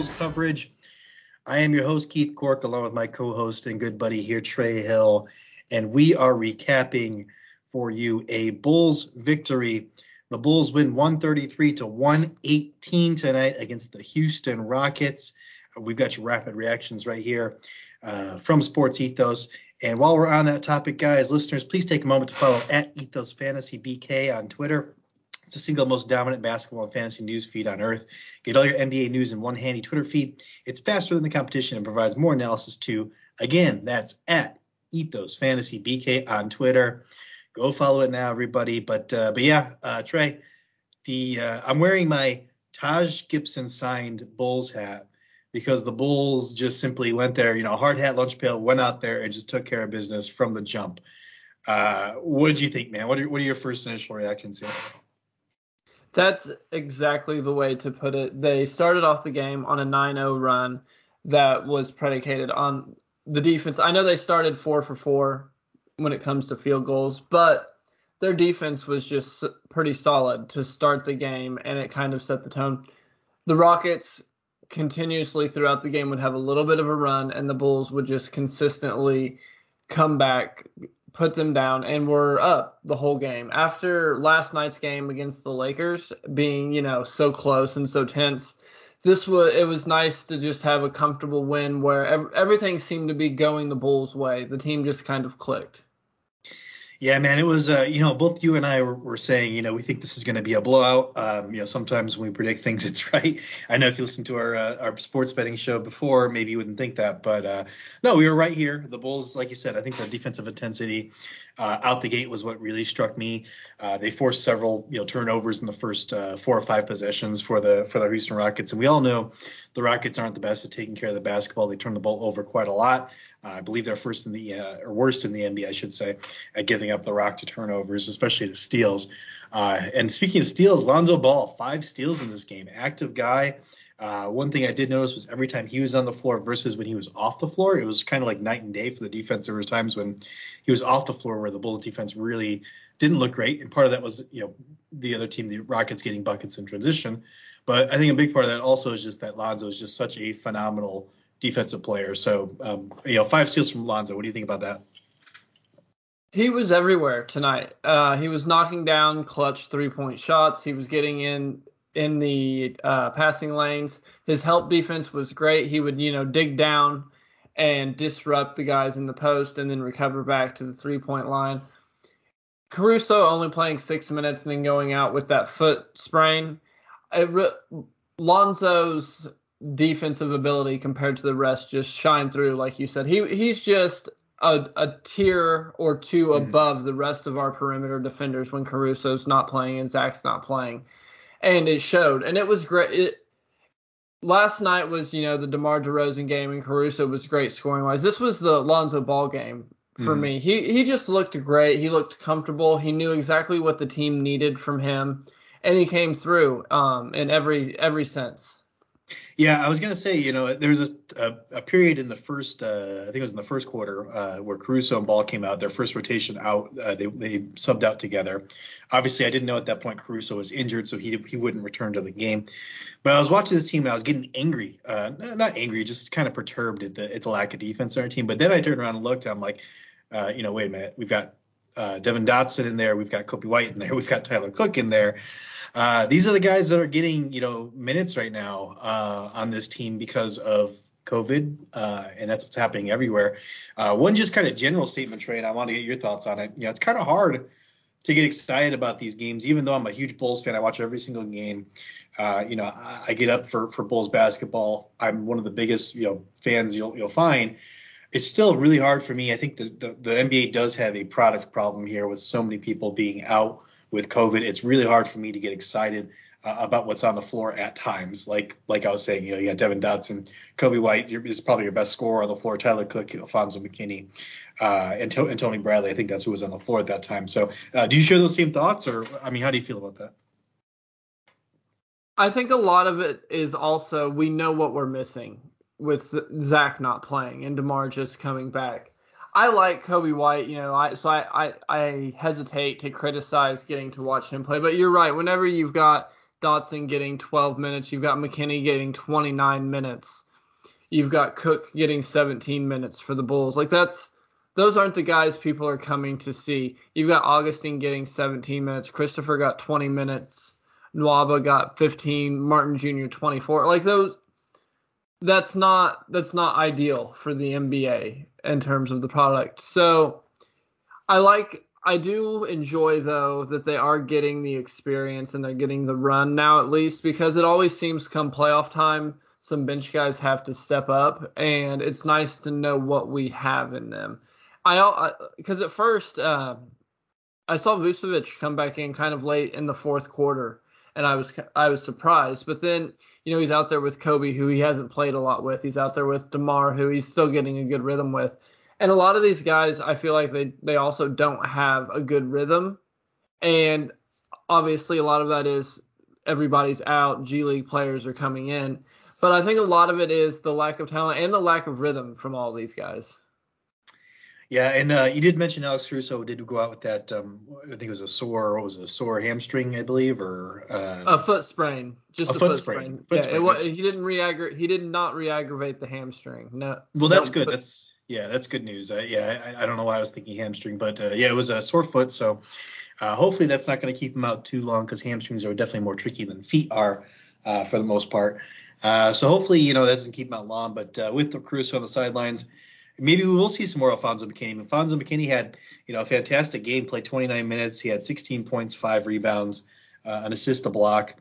Bulls coverage. I am your host, Keith Cork, along with my co host and good buddy here, Trey Hill. And we are recapping for you a Bulls victory. The Bulls win 133 to 118 tonight against the Houston Rockets. We've got your rapid reactions right here uh, from Sports Ethos. And while we're on that topic, guys, listeners, please take a moment to follow at Ethos Fantasy BK on Twitter. It's the single most dominant basketball and fantasy news feed on earth. Get all your NBA news in one handy Twitter feed. It's faster than the competition and provides more analysis too. Again, that's at Ethos Fantasy BK on Twitter. Go follow it now, everybody. But uh, but yeah, uh, Trey, the uh, I'm wearing my Taj Gibson signed Bulls hat because the Bulls just simply went there, you know, hard hat lunch pail, went out there and just took care of business from the jump. Uh, what did you think, man? What are, what are your first initial reactions here? That's exactly the way to put it. They started off the game on a 9-0 run that was predicated on the defense. I know they started 4 for 4 when it comes to field goals, but their defense was just pretty solid to start the game and it kind of set the tone. The Rockets continuously throughout the game would have a little bit of a run and the Bulls would just consistently come back, put them down and were up the whole game. After last night's game against the Lakers being, you know, so close and so tense, this was it was nice to just have a comfortable win where ev- everything seemed to be going the Bulls' way. The team just kind of clicked. Yeah, man, it was. Uh, you know, both you and I were, were saying, you know, we think this is going to be a blowout. Um, you know, sometimes when we predict things, it's right. I know if you listened to our uh, our sports betting show before, maybe you wouldn't think that, but uh, no, we were right here. The Bulls, like you said, I think the defensive intensity uh, out the gate was what really struck me. Uh, they forced several, you know, turnovers in the first uh, four or five possessions for the for the Houston Rockets, and we all know the Rockets aren't the best at taking care of the basketball. They turn the ball over quite a lot. Uh, I believe they're first in the uh, or worst in the NBA, I should say, at giving up the rock to turnovers, especially to steals. Uh, and speaking of steals, Lonzo Ball, five steals in this game, active guy. Uh, one thing I did notice was every time he was on the floor versus when he was off the floor, it was kind of like night and day for the defense. There were times when he was off the floor where the Bulls defense really didn't look great, and part of that was you know the other team, the Rockets, getting buckets in transition. But I think a big part of that also is just that Lonzo is just such a phenomenal defensive player. So, um, you know, five steals from Lonzo. What do you think about that? He was everywhere tonight. Uh, he was knocking down clutch three point shots. He was getting in in the uh, passing lanes. His help defense was great. He would, you know, dig down and disrupt the guys in the post and then recover back to the three point line. Caruso only playing six minutes and then going out with that foot sprain. Re- Lonzo's defensive ability compared to the rest just shine through, like you said. He he's just a, a tier or 2 mm-hmm. above the rest of our perimeter defenders when Caruso's not playing and Zach's not playing, and it showed. And it was great. It, last night was you know the DeMar DeRozan game and Caruso was great scoring wise. This was the Lonzo Ball game for mm-hmm. me. He he just looked great. He looked comfortable. He knew exactly what the team needed from him, and he came through um, in every every sense. Yeah, I was gonna say, you know, there was a, a, a period in the first, uh, I think it was in the first quarter, uh, where Caruso and Ball came out. Their first rotation out, uh, they they subbed out together. Obviously, I didn't know at that point Caruso was injured, so he he wouldn't return to the game. But I was watching this team and I was getting angry, uh, not angry, just kind of perturbed at the at the lack of defense on our team. But then I turned around and looked, and I'm like, uh, you know, wait a minute, we've got uh, Devon Dotson in there, we've got Coby White in there, we've got Tyler Cook in there. Uh, these are the guys that are getting you know minutes right now uh, on this team because of COVID, uh, and that's what's happening everywhere. Uh, one just kind of general statement, Trey, and I want to get your thoughts on it. You know, it's kind of hard to get excited about these games, even though I'm a huge Bulls fan. I watch every single game. Uh, you know, I, I, get up for for Bulls basketball. I'm one of the biggest you know fans you'll you'll find. It's still really hard for me. I think the, the, the NBA does have a product problem here with so many people being out with COVID, it's really hard for me to get excited uh, about what's on the floor at times. Like like I was saying, you know, you got Devon Dotson, Coby White is probably your best scorer on the floor. Tyler Cook, Alfonzo McKinnie, uh, and, to- and, Tony Bradley. I think that's who was on the floor at that time. So, uh, do you share those same thoughts, or I mean, how do you feel about that? I think a lot of it is also we know what we're missing with Zach not playing and DeMar just coming back. I like Coby White, you know, I so I, I, I hesitate to criticize getting to watch him play, but you're right. Whenever you've got Dotson getting 12 minutes. You've got McKinnie getting 29 minutes. You've got Cook getting 17 minutes for the Bulls. Like that's those aren't the guys people are coming to see. You've got Augustin getting 17 minutes. Christopher got 20 minutes. Nwaba got 15. Martin Jr. 24. Like those that's not that's not ideal for the NBA in terms of the product. So I like I do enjoy though that they are getting the experience and they're getting the run now at least because it always seems come playoff time some bench guys have to step up and it's nice to know what we have in them. I because at first uh, I saw Vucevic come back in kind of late in the fourth quarter and I was I was surprised. But then you know he's out there with Coby, who he hasn't played a lot with. He's out there with DeMar, who he's still getting a good rhythm with. And a lot of these guys, I feel like they they also don't have a good rhythm, and obviously a lot of that is everybody's out. G League players are coming in, but I think a lot of it is the lack of talent and the lack of rhythm from all these guys. Yeah, and uh, you did mention Alex Caruso did go out with that. Um, I think it was a sore. What was it, a sore hamstring, I believe, or uh, a foot sprain. Just a, a foot, foot sprain. sprain. Foot yeah, sprain. was, he didn't re He did not re-aggravate the hamstring. No. Well, that's no, good. but- That's yeah, that's good news. Uh, yeah, I, I don't know why I was thinking hamstring, but uh, yeah, it was a sore foot. So uh, hopefully that's not going to keep him out too long because hamstrings are definitely more tricky than feet are uh, for the most part. Uh, so hopefully you know that doesn't keep him out long. But uh, with the Caruso on the sidelines, maybe we will see some more Alfonzo McKinnie. Alfonzo McKinnie had you know a fantastic game, played 29 minutes. He had 16 points, five rebounds, uh, an assist, a block.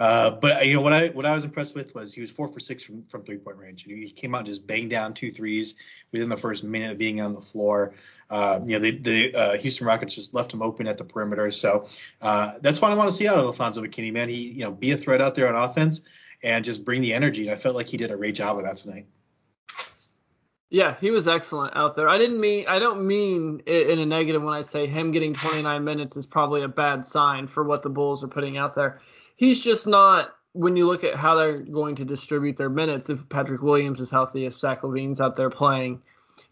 Uh, but you know what I what I was impressed with was he was four for six from, from three point range. And He came out and just banged down two threes within the first minute of being on the floor. Uh, you know the the uh, Houston Rockets just left him open at the perimeter. So uh, that's what I want to see out of Alfonzo McKinnie, man. He you know be a threat out there on offense and just bring the energy. And I felt like he did a great job of that tonight. Yeah, he was excellent out there. I didn't mean I don't mean it in a negative when I say him getting 29 minutes is probably a bad sign for what the Bulls are putting out there. He's just not when you look at how they're going to distribute their minutes. If Patrick Williams is healthy, if Zach LaVine's out there playing,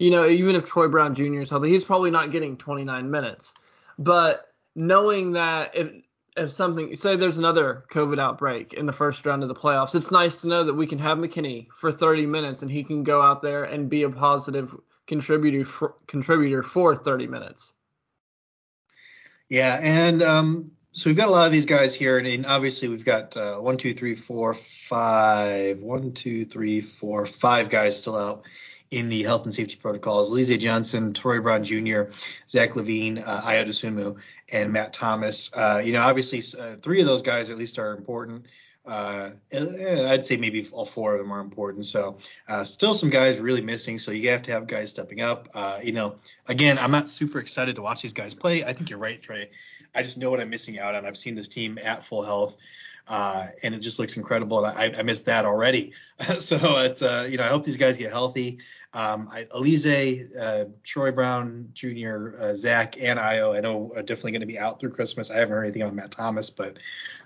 you know, even if Troy Brown Jr. is healthy, he's probably not getting 29 minutes. But knowing that if if something say there's another COVID outbreak in the first round of the playoffs, it's nice to know that we can have McKinnie for 30 minutes and he can go out there and be a positive contributor for, contributor for 30 minutes. Yeah, and um, so we've got a lot of these guys here, and, and obviously we've got uh, one, two, three, four, five, one, two, three, four, five guys still out in the health and safety protocols. Alize Johnson, Troy Brown Jr., Zach LaVine, uh, Ayo Dosunmu, and Matt Thomas. Uh, you know, obviously uh, three of those guys at least are important. Uh, I'd say maybe all four of them are important. So uh, still some guys really missing. So you have to have guys stepping up. Uh, you know, again, I'm not super excited to watch these guys play. I think you're right, Trey. I just know what I'm missing out on. I've seen this team at full health. Uh, and it just looks incredible. And I, I missed that already. so it's, uh, you know, I hope these guys get healthy. Um, I, Alize, uh, Troy Brown Jr., uh, Zach, and Ayo, I know are definitely going to be out through Christmas. I haven't heard anything on Matt Thomas, but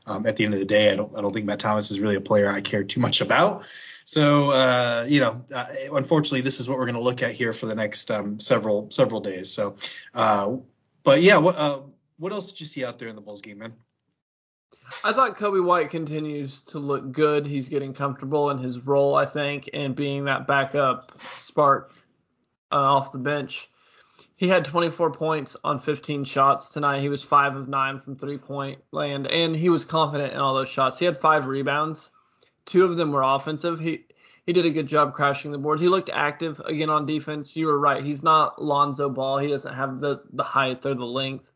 um, at the end of the day, I don't, I don't think Matt Thomas is really a player I care too much about. So, uh, you know, uh, unfortunately, this is what we're going to look at here for the next um, several several days. So, uh, but yeah, what uh, what else did you see out there in the Bulls game, man? I thought Coby White continues to look good. He's getting comfortable in his role, I think, and being that backup spark uh, off the bench. He had 24 points on 15 shots tonight. He was five of nine from three point land, and he was confident in all those shots. He had five rebounds. Two of them were offensive. He he did a good job crashing the boards. He looked active again on defense. You were right. He's not Lonzo Ball. He doesn't have the the height or the length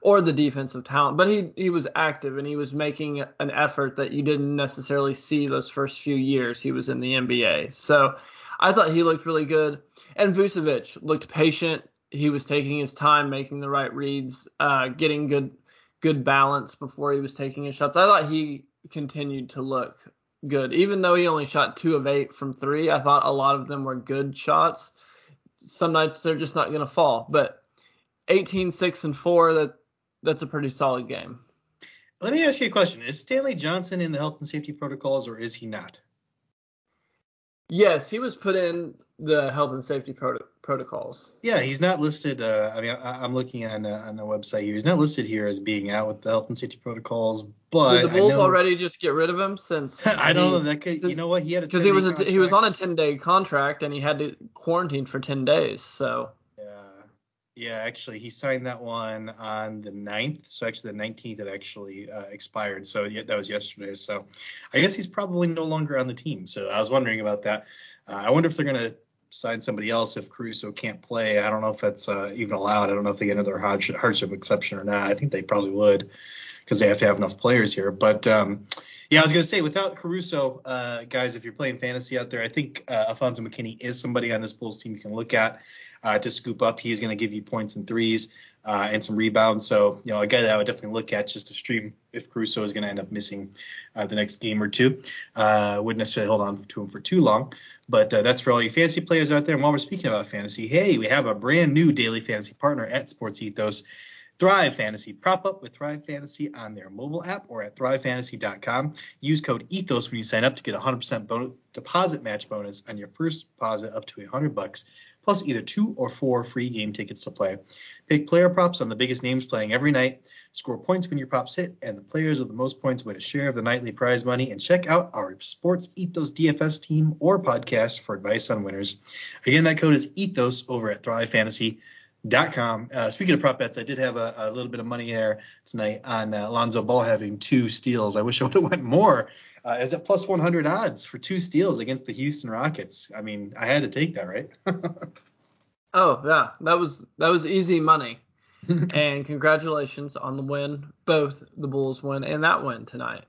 or the defensive talent, but he he was active and he was making an effort that you didn't necessarily see those first few years he was in the NBA. So I thought he looked really good. And Vucevic looked patient. He was taking his time, making the right reads, uh, getting good good balance before he was taking his shots. I thought he continued to look good, even though he only shot two of eight from three. I thought a lot of them were good shots. Some nights they're just not going to fall, but 18, 6, and 4, that that's a pretty solid game. Let me ask you a question. Is Stanley Johnson in the health and safety protocols or is he not? Yes, he was put in the health and safety pro- protocols. Yeah, he's not listed. Uh, I mean, I, am looking on uh, on the website here. He's not listed here as being out with the health and safety protocols. But did the Bulls already just get rid of him since? I don't know. That could, you know what? He had because he was a, he was on a 10 day contract and he had to quarantine for 10 days. So yeah, actually, he signed that one on the 9th. So actually, the 19th it actually uh, expired. So yeah, that was yesterday. So I guess he's probably no longer on the team. So I was wondering about that. Uh, I wonder if they're gonna sign somebody else if Caruso can't play. I don't know if that's uh, even allowed. I don't know if they get another hardship, hardship exception or not. I think they probably would because they have to have enough players here. But um, yeah, I was gonna say without Caruso, uh, guys, if you're playing fantasy out there, I think uh, Alfonzo McKinnie is somebody on this Bulls team you can look at uh, to scoop up. He's going to give you points and threes uh, and some rebounds. So, you know, a guy that I would definitely look at just to stream if Caruso is going to end up missing uh, the next game or two. Uh, wouldn't necessarily hold on to him for too long. But uh, that's for all you fantasy players out there. And while we're speaking about fantasy, hey, we have a brand new daily fantasy partner at Sports Ethos. Thrive Fantasy. Prop up with Thrive Fantasy on their mobile app or at thrivefantasy.com. Use code ETHOS when you sign up to get a 100% bonus, deposit match bonus on your first deposit up to 100 bucks plus either two or four free game tickets to play. Pick player props on the biggest names playing every night. Score points when your props hit, and the players with the most points win a share of the nightly prize money. And check out our Sports Ethos DFS team or podcast for advice on winners. Again, that code is Ethos over at Thrive. Uh, speaking of prop bets, I did have a, a little bit of money there tonight on uh, Lonzo Ball having two steals. I wish I would have went more. Uh, is at plus 100 odds for two steals against the Houston Rockets. I mean, I had to take that, right? oh yeah, that was that was easy money. and congratulations on the win, both the Bulls win and that win tonight.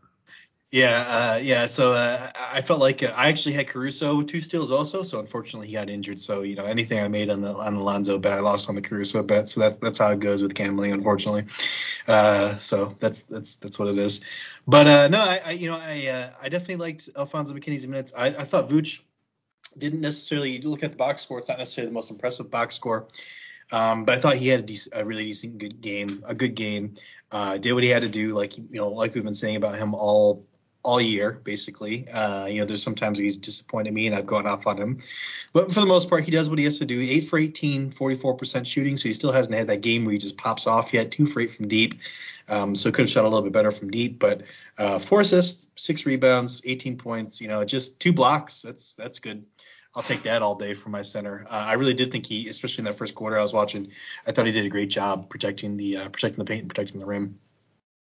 Yeah, uh, yeah. So uh, I felt like uh, I actually had Caruso with two steals also. So unfortunately he got injured. So you know anything I made on the on the Lonzo bet, I lost on the Caruso bet. So that's that's how it goes with gambling, unfortunately. Uh, so that's that's that's what it is. But uh, no, I, I, you know I uh, I definitely liked Alfonzo McKinnie's minutes. I, I thought Vooch didn't necessarily look at the box score. It's not necessarily the most impressive box score. Um, but I thought he had a, a really decent good game, a good game. Uh, did what he had to do, like you know, like we've been saying about him all all year, basically. Uh, you know, there's sometimes he's disappointed me and I've gone off on him. But for the most part, he does what he has to do. 8 for 18, 44% shooting. So he still hasn't had that game where he just pops off yet. 2 for 8 from deep. Um, so could have shot a little bit better from deep. But uh, four assists, six rebounds, 18 points. You know, just two blocks. That's that's good. I'll take that all day for my center. Uh, I really did think he, especially in that first quarter I was watching, I thought he did a great job protecting the uh, protecting the paint and protecting the rim.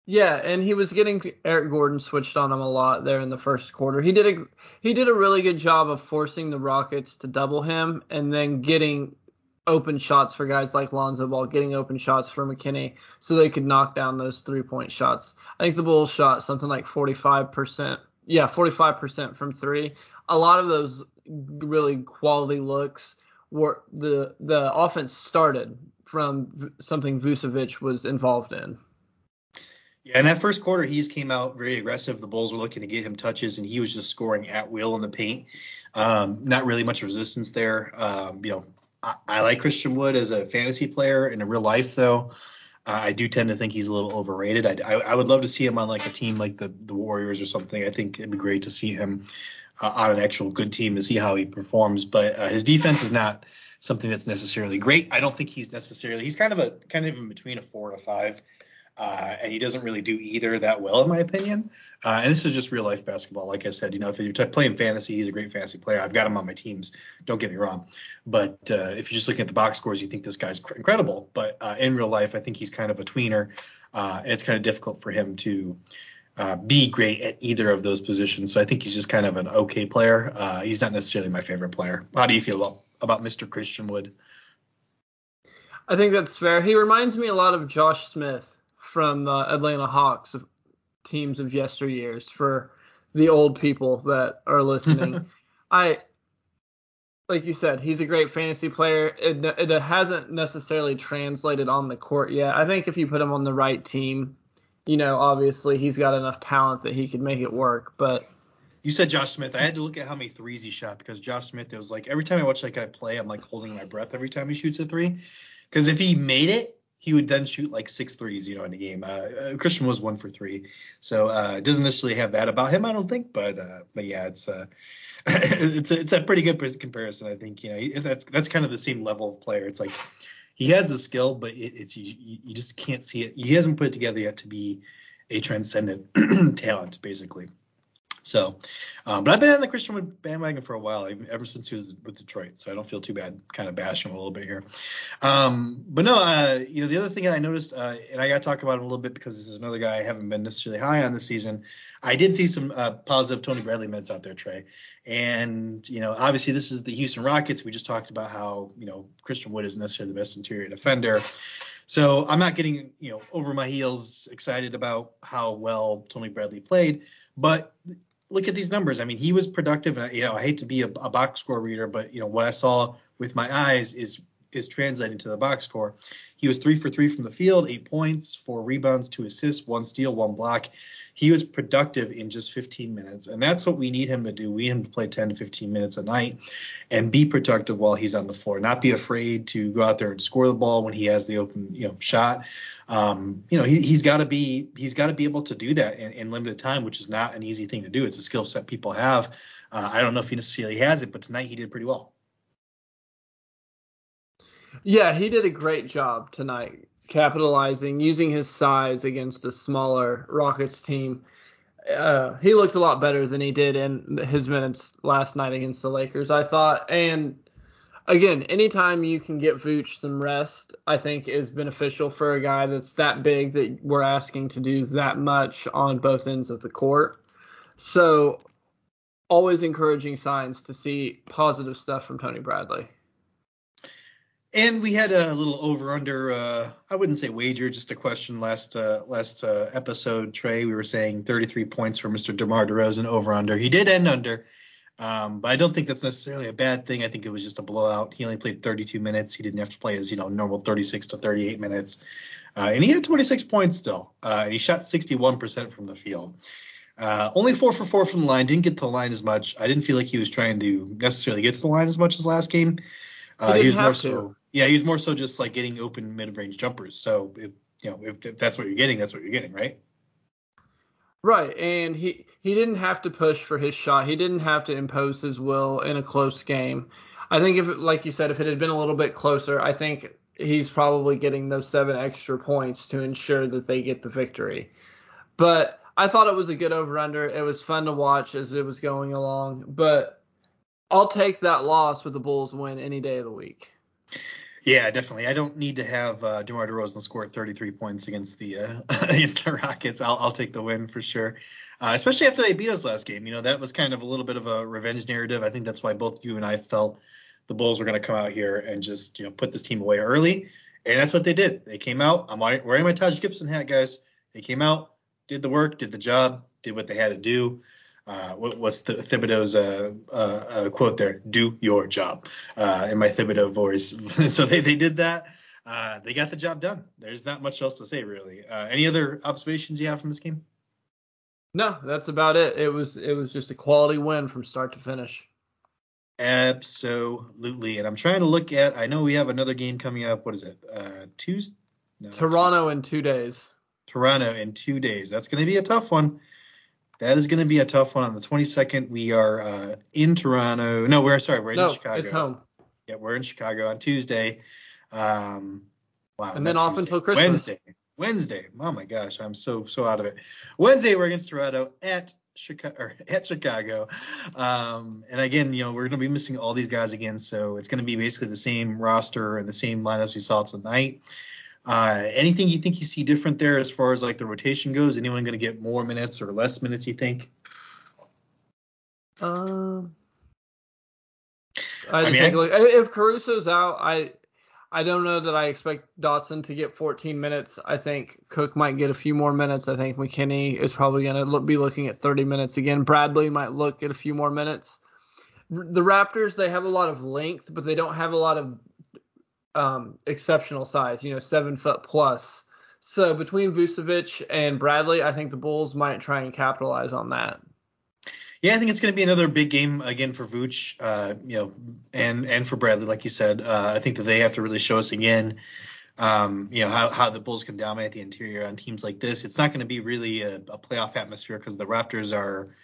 Yeah, and he was getting Eric Gordon switched on him a lot there in the first quarter. He did a he did a really good job of forcing the Rockets to double him and then getting open shots for guys like Lonzo Ball, getting open shots for McKinnie so they could knock down those three point shots. I think the Bulls shot something like 45%. Yeah, 45% from three. A lot of those really quality looks were the the offense started from something Vucevic was involved in. Yeah, in that first quarter, he just came out very aggressive. The Bulls were looking to get him touches, and he was just scoring at will in the paint. Um, not really much resistance there. Um, you know, I, I, like Christian Wood as a fantasy player. In real life, though, uh, I do tend to think he's a little overrated. I, I, I, would love to see him on like a team like the the Warriors or something. I think it'd be great to see him uh, on an actual good team to see how he performs. But uh, his defense is not something that's necessarily great. I don't think he's necessarily. He's kind of a kind of in between a four and a five. Uh, and he doesn't really do either that well, in my opinion. Uh, and this is just real life basketball. Like I said, you know, if you're playing fantasy, he's a great fantasy player. I've got him on my teams. Don't get me wrong. But uh, if you're just looking at the box scores, you think this guy's incredible. But uh, in real life, I think he's kind of a tweener, uh, and it's kind of difficult for him to. Uh, be great at either of those positions, so I think he's just kind of an okay player. he's not necessarily my favorite player. How do you feel about about Mr. Christian Wood? I think that's fair. He reminds me a lot of Josh Smith from uh, Atlanta Hawks teams of yesteryears for the old people that are listening. I like you said, he's a great fantasy player. It, it hasn't necessarily translated on the court yet. I think if you put him on the right team, you know, obviously he's got enough talent that he could make it work. But you said Josh Smith. I had to look at how many threes he shot because Josh Smith, it was like every time I watch that guy play, I'm like holding my breath every time he shoots a three. Because if he made it, he would then shoot like six threes, you know, in a game. Uh, uh, Christian was one for three, so uh, doesn't necessarily have that about him, I don't think. But uh, but yeah, it's uh, it's a, it's a pretty good comparison. I think you know that's that's kind of the same level of player. It's like he has the skill, but it, it's you, you just can't see it. He hasn't put it together yet to be a transcendent talent, basically. So, um, but I've been on the Christian Wood bandwagon for a while, ever since he was with Detroit. So I don't feel too bad, kind of bashing him a little bit here. Um, but no, uh, you know, the other thing I noticed, uh, and I got to talk about him a little bit because this is another guy I haven't been necessarily high on this season. I did see some uh, positive Tony Bradley minutes out there, Trey. And you know, obviously this is the Houston Rockets. We just talked about how you know Christian Wood isn't necessarily the best interior defender. So I'm not getting you know over my heels excited about how well Tony Bradley played, but look at these numbers. I mean, he was productive, and you know, I hate to be a, a, box score reader, but you know, what I saw with my eyes is is translating to the box score. He was three for three from the field, eight points, four rebounds, two assists, one steal, one block he was productive in just 15 minutes. And that's what we need him to do. We need him to play 10 to 15 minutes a night and be productive while he's on the floor, not be afraid to go out there and score the ball when he has the open, you know, shot. Um, you know, he, has got to be he's got to be able to do that in, in, limited time, which is not an easy thing to do. It's a skill set people have. Uh, I don't know if he necessarily has it, but tonight he did pretty well. Yeah, he did a great job tonight capitalizing, using his size against a smaller Rockets team. Uh, he looked a lot better than he did in his minutes last night against the Lakers, I thought. And again, anytime you can get Vooch some rest, I think is beneficial for a guy that's that big that we're asking to do that much on both ends of the court. So, always encouraging signs to see positive stuff from Tony Bradley. And we had a little over under. Uh, I wouldn't say wager, just a question last uh, last uh, episode. Trey, we were saying 33 points for Mr. DeMar DeRozan over under. He did end under, um, but I don't think that's necessarily a bad thing. I think it was just a blowout. He only played 32 minutes. He didn't have to play his you know normal 36 to 38 minutes, uh, and he had 26 points still. Uh, and he shot 61% from the field. Uh, only four for four from the line. Didn't get to the line as much. I didn't feel like he was trying to necessarily get to the line as much as last game. Uh, he, he was more to. so yeah, he's more so just like getting open mid-range jumpers. So if you know if, if that's what you're getting, that's what you're getting, right? Right, and he he didn't have to push for his shot. He didn't have to impose his will in a close game. I think if, like you said, if it had been a little bit closer, I think he's probably getting those seven extra points to ensure that they get the victory. But I thought it was a good over under. It was fun to watch as it was going along. But I'll take that loss with the Bulls win any day of the week. Yeah, definitely. I don't need to have uh, DeMar DeRozan score 33 points against the uh, against the Rockets. I'll, I'll take the win for sure. Uh, especially after they beat us last game. You know, that was kind of a little bit of a revenge narrative. I think that's why both you and I felt the Bulls were going to come out here and just you know put this team away early, and that's what they did. They came out. I'm wearing my Taj Gibson hat, guys. They came out, did the work, did the job, did what they had to do uh, what, what's the Thibodeau's uh, uh, uh, quote there? Do your job uh, in my Thibodeau voice. so they, they did that. Uh, they got the job done. There's not much else to say really. any other observations you have from this game? No, that's about it. It was it was just a quality win from start to finish. Absolutely. And I'm trying to look at. I know we have another game coming up. What is it? Tuesday. No, Toronto in two days. Toronto in two days. That's going to be a tough one that is going to be a tough one on the 22nd. We are uh, in Toronto. No, we're sorry, we're no, in Chicago. It's home. Yeah, we're in Chicago on Tuesday. Um, wow. And then off Tuesday. until Christmas. Wednesday. Wednesday. Oh my gosh, I'm so so out of it. Wednesday we're against Toronto at Chicago or at Chicago. Um, and again, you know, we're going to be missing all these guys again, so it's going to be basically the same roster and the same lineups we saw tonight. Uh, anything you think you see different there as far as like the rotation goes? Anyone going to get more minutes or less minutes? You think? Um, I, I mean, take I, a look. If Caruso's out, I I don't know that I expect Dotson to get 14 minutes. I think Cook might get a few more minutes. I think McKinnie is probably going to look, be looking at 30 minutes again. Bradley might look at a few more minutes. The Raptors, they have a lot of length, but they don't have a lot of um, exceptional size, you know, seven foot plus. So between Vucevic and Bradley, I think the Bulls might try and capitalize on that. Yeah, I think it's going to be another big game again for Vooch, uh, you know, and and for Bradley, like you said. Uh, I think that they have to really show us again, um, you know, how, how the Bulls can dominate the interior on teams like this. It's not going to be really a, a playoff atmosphere because the Raptors are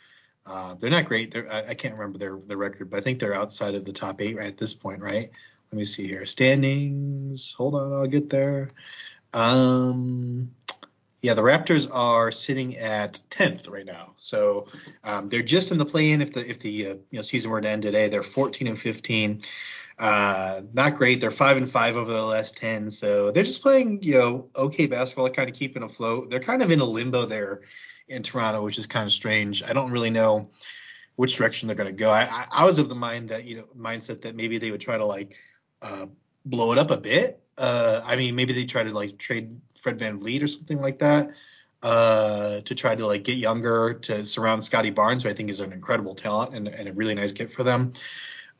Uh, they're not great. They're, I, I, can't remember their their record, but I think they're outside of the top eight right at this point, right? Let me see here. Standings. Hold on, I'll get there. Um, yeah, the Raptors are sitting at 10th right now, so um, they're just in the play-in. If the if the uh, you know season were to end today, they're 14 and 15. Uh, not great. They're five and five over the last 10, so they're just playing you know okay basketball, kind of keeping afloat. They're kind of in a limbo there in Toronto, which is kind of strange. I don't really know which direction they're going to go. I, I, I was of the mind that you know mindset that maybe they would try to like uh, blow it up a bit. Uh, I mean, maybe they try to like trade Fred Van VanVleet or something like that uh, to try to like get younger to surround Scottie Barnes, who I think is an incredible talent and, and a really nice get for them.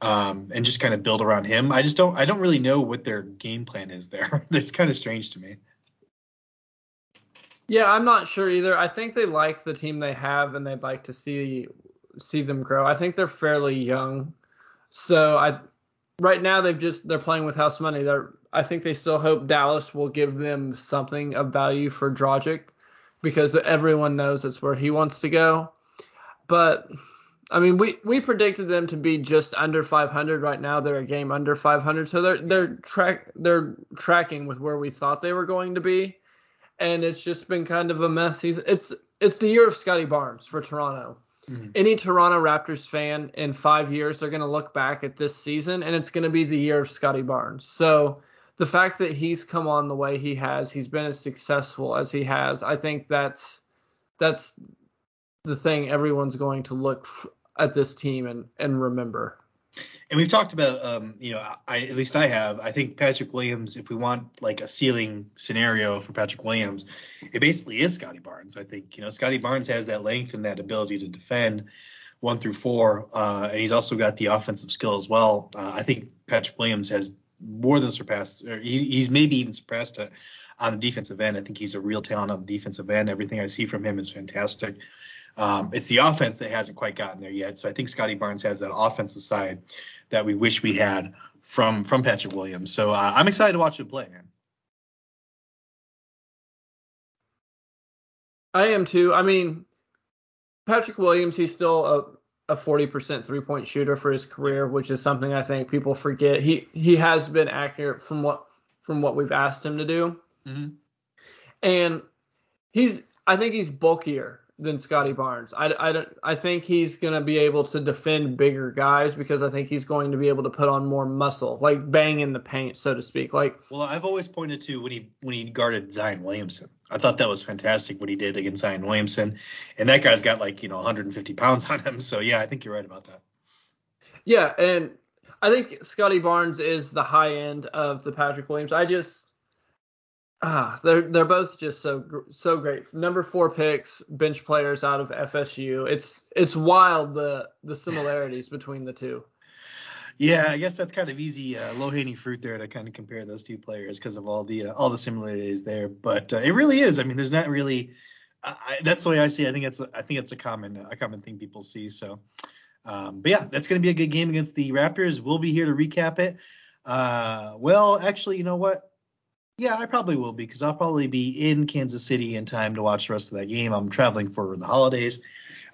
Um, and just kind of build around him. I just don't I don't really know what their game plan is there. It's kind of strange to me. Yeah, I'm not sure either. I think they like the team they have and they'd like to see see them grow. I think they're fairly young. So I right now they've just they're playing with house money. They're I think they still hope Dallas will give them something of value for Dragic because everyone knows it's where he wants to go. But I mean, we, we predicted them to be just under 500. Right now, they're a game under 500, so they're they're track they're tracking with where we thought they were going to be, and it's just been kind of a mess. He's, it's it's the year of Scottie Barnes for Toronto. Mm-hmm. Any Toronto Raptors fan in five years, they're going to look back at this season, and it's going to be the year of Scottie Barnes. So the fact that he's come on the way he has, he's been as successful as he has, I think that's that's the thing everyone's going to look at this team and and remember. And we've talked about, um, you know, I at least I have. I think Patrick Williams, if we want like a ceiling scenario for Patrick Williams, it basically is Scottie Barnes. I think you know Scottie Barnes has that length and that ability to defend one through four, uh, and he's also got the offensive skill as well. Uh, I think Patrick Williams has more than surpassed. He, he's maybe even surpassed it on the defensive end. I think he's a real talent on the defensive end. Everything I see from him is fantastic. Um, it's the offense that hasn't quite gotten there yet. So I think Scottie Barnes has that offensive side that we wish we had from from Patrick Williams. So uh, I'm excited to watch him play, man. I am too. I mean, Patrick Williams, he's still a a 40% three point shooter for his career, which is something I think people forget. He he has been accurate from what from what we've asked him to do, mm-hmm. and he's I think he's bulkier than Scottie Barnes. I, I, don't, I think he's going to be able to defend bigger guys because I think he's going to be able to put on more muscle, like bang in the paint, so to speak. Like, well, I've always pointed to when he when he guarded Zion Williamson. I thought that was fantastic what he did against Zion Williamson, and that guy's got like you know 150 pounds on him. So yeah, I think you're right about that. Yeah, and I think Scottie Barnes is the high end of the Patrick Williams. I just Ah, they're they're both just so so great. Number four picks, bench players out of FSU. It's it's wild the the similarities between the two. Yeah, I guess that's kind of easy, uh, low hanging fruit there to kind of compare those two players because of all the uh, all the similarities there. But uh, it really is. I mean, there's not really. I, that's the way I see. It. I think it's I think it's a common a common thing people see. So, um, but yeah, that's going to be a good game against the Raptors. We'll be here to recap it. Uh, well, actually, you know what? Yeah, I probably will be because I'll probably be in Kansas City in time to watch the rest of that game. I'm traveling for the holidays,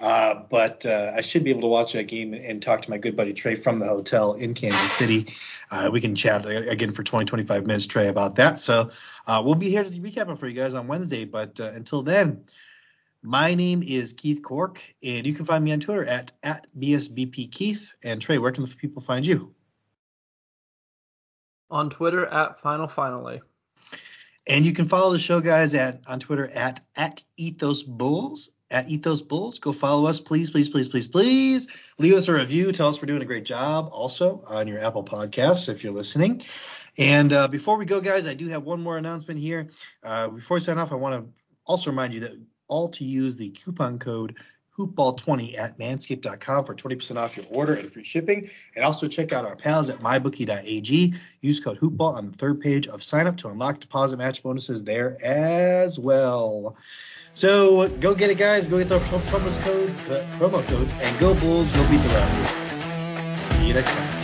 uh, but uh, I should be able to watch that game and talk to my good buddy Trey from the hotel in Kansas City. Uh, we can chat again for 20, 25 minutes, Trey, about that. So uh, we'll be here to recap it for you guys on Wednesday. But uh, until then, my name is Keith Cork, and you can find me on Twitter at, at BSBPKeith. And Trey, where can the people find you? On Twitter at Final Finally. And you can follow the show, guys, at on Twitter at at Ethos Bulls. At Ethos Bulls. Go follow us, please, please, please, please, please. Leave us a review. Tell us we're doing a great job also on your Apple Podcasts if you're listening. And uh, before we go, guys, I do have one more announcement here. Uh, before I sign off, I want to also remind you that all to use the coupon code hoopball20 at manscaped.com for 20% off your order and free shipping. And also check out our pals at mybookie.ag. Use code hoopball on the third page of sign up to unlock deposit match bonuses there as well. So go get it, guys. Go get the promo code, uh, promo codes, and go Bulls. Go beat the Raptors. See you next time.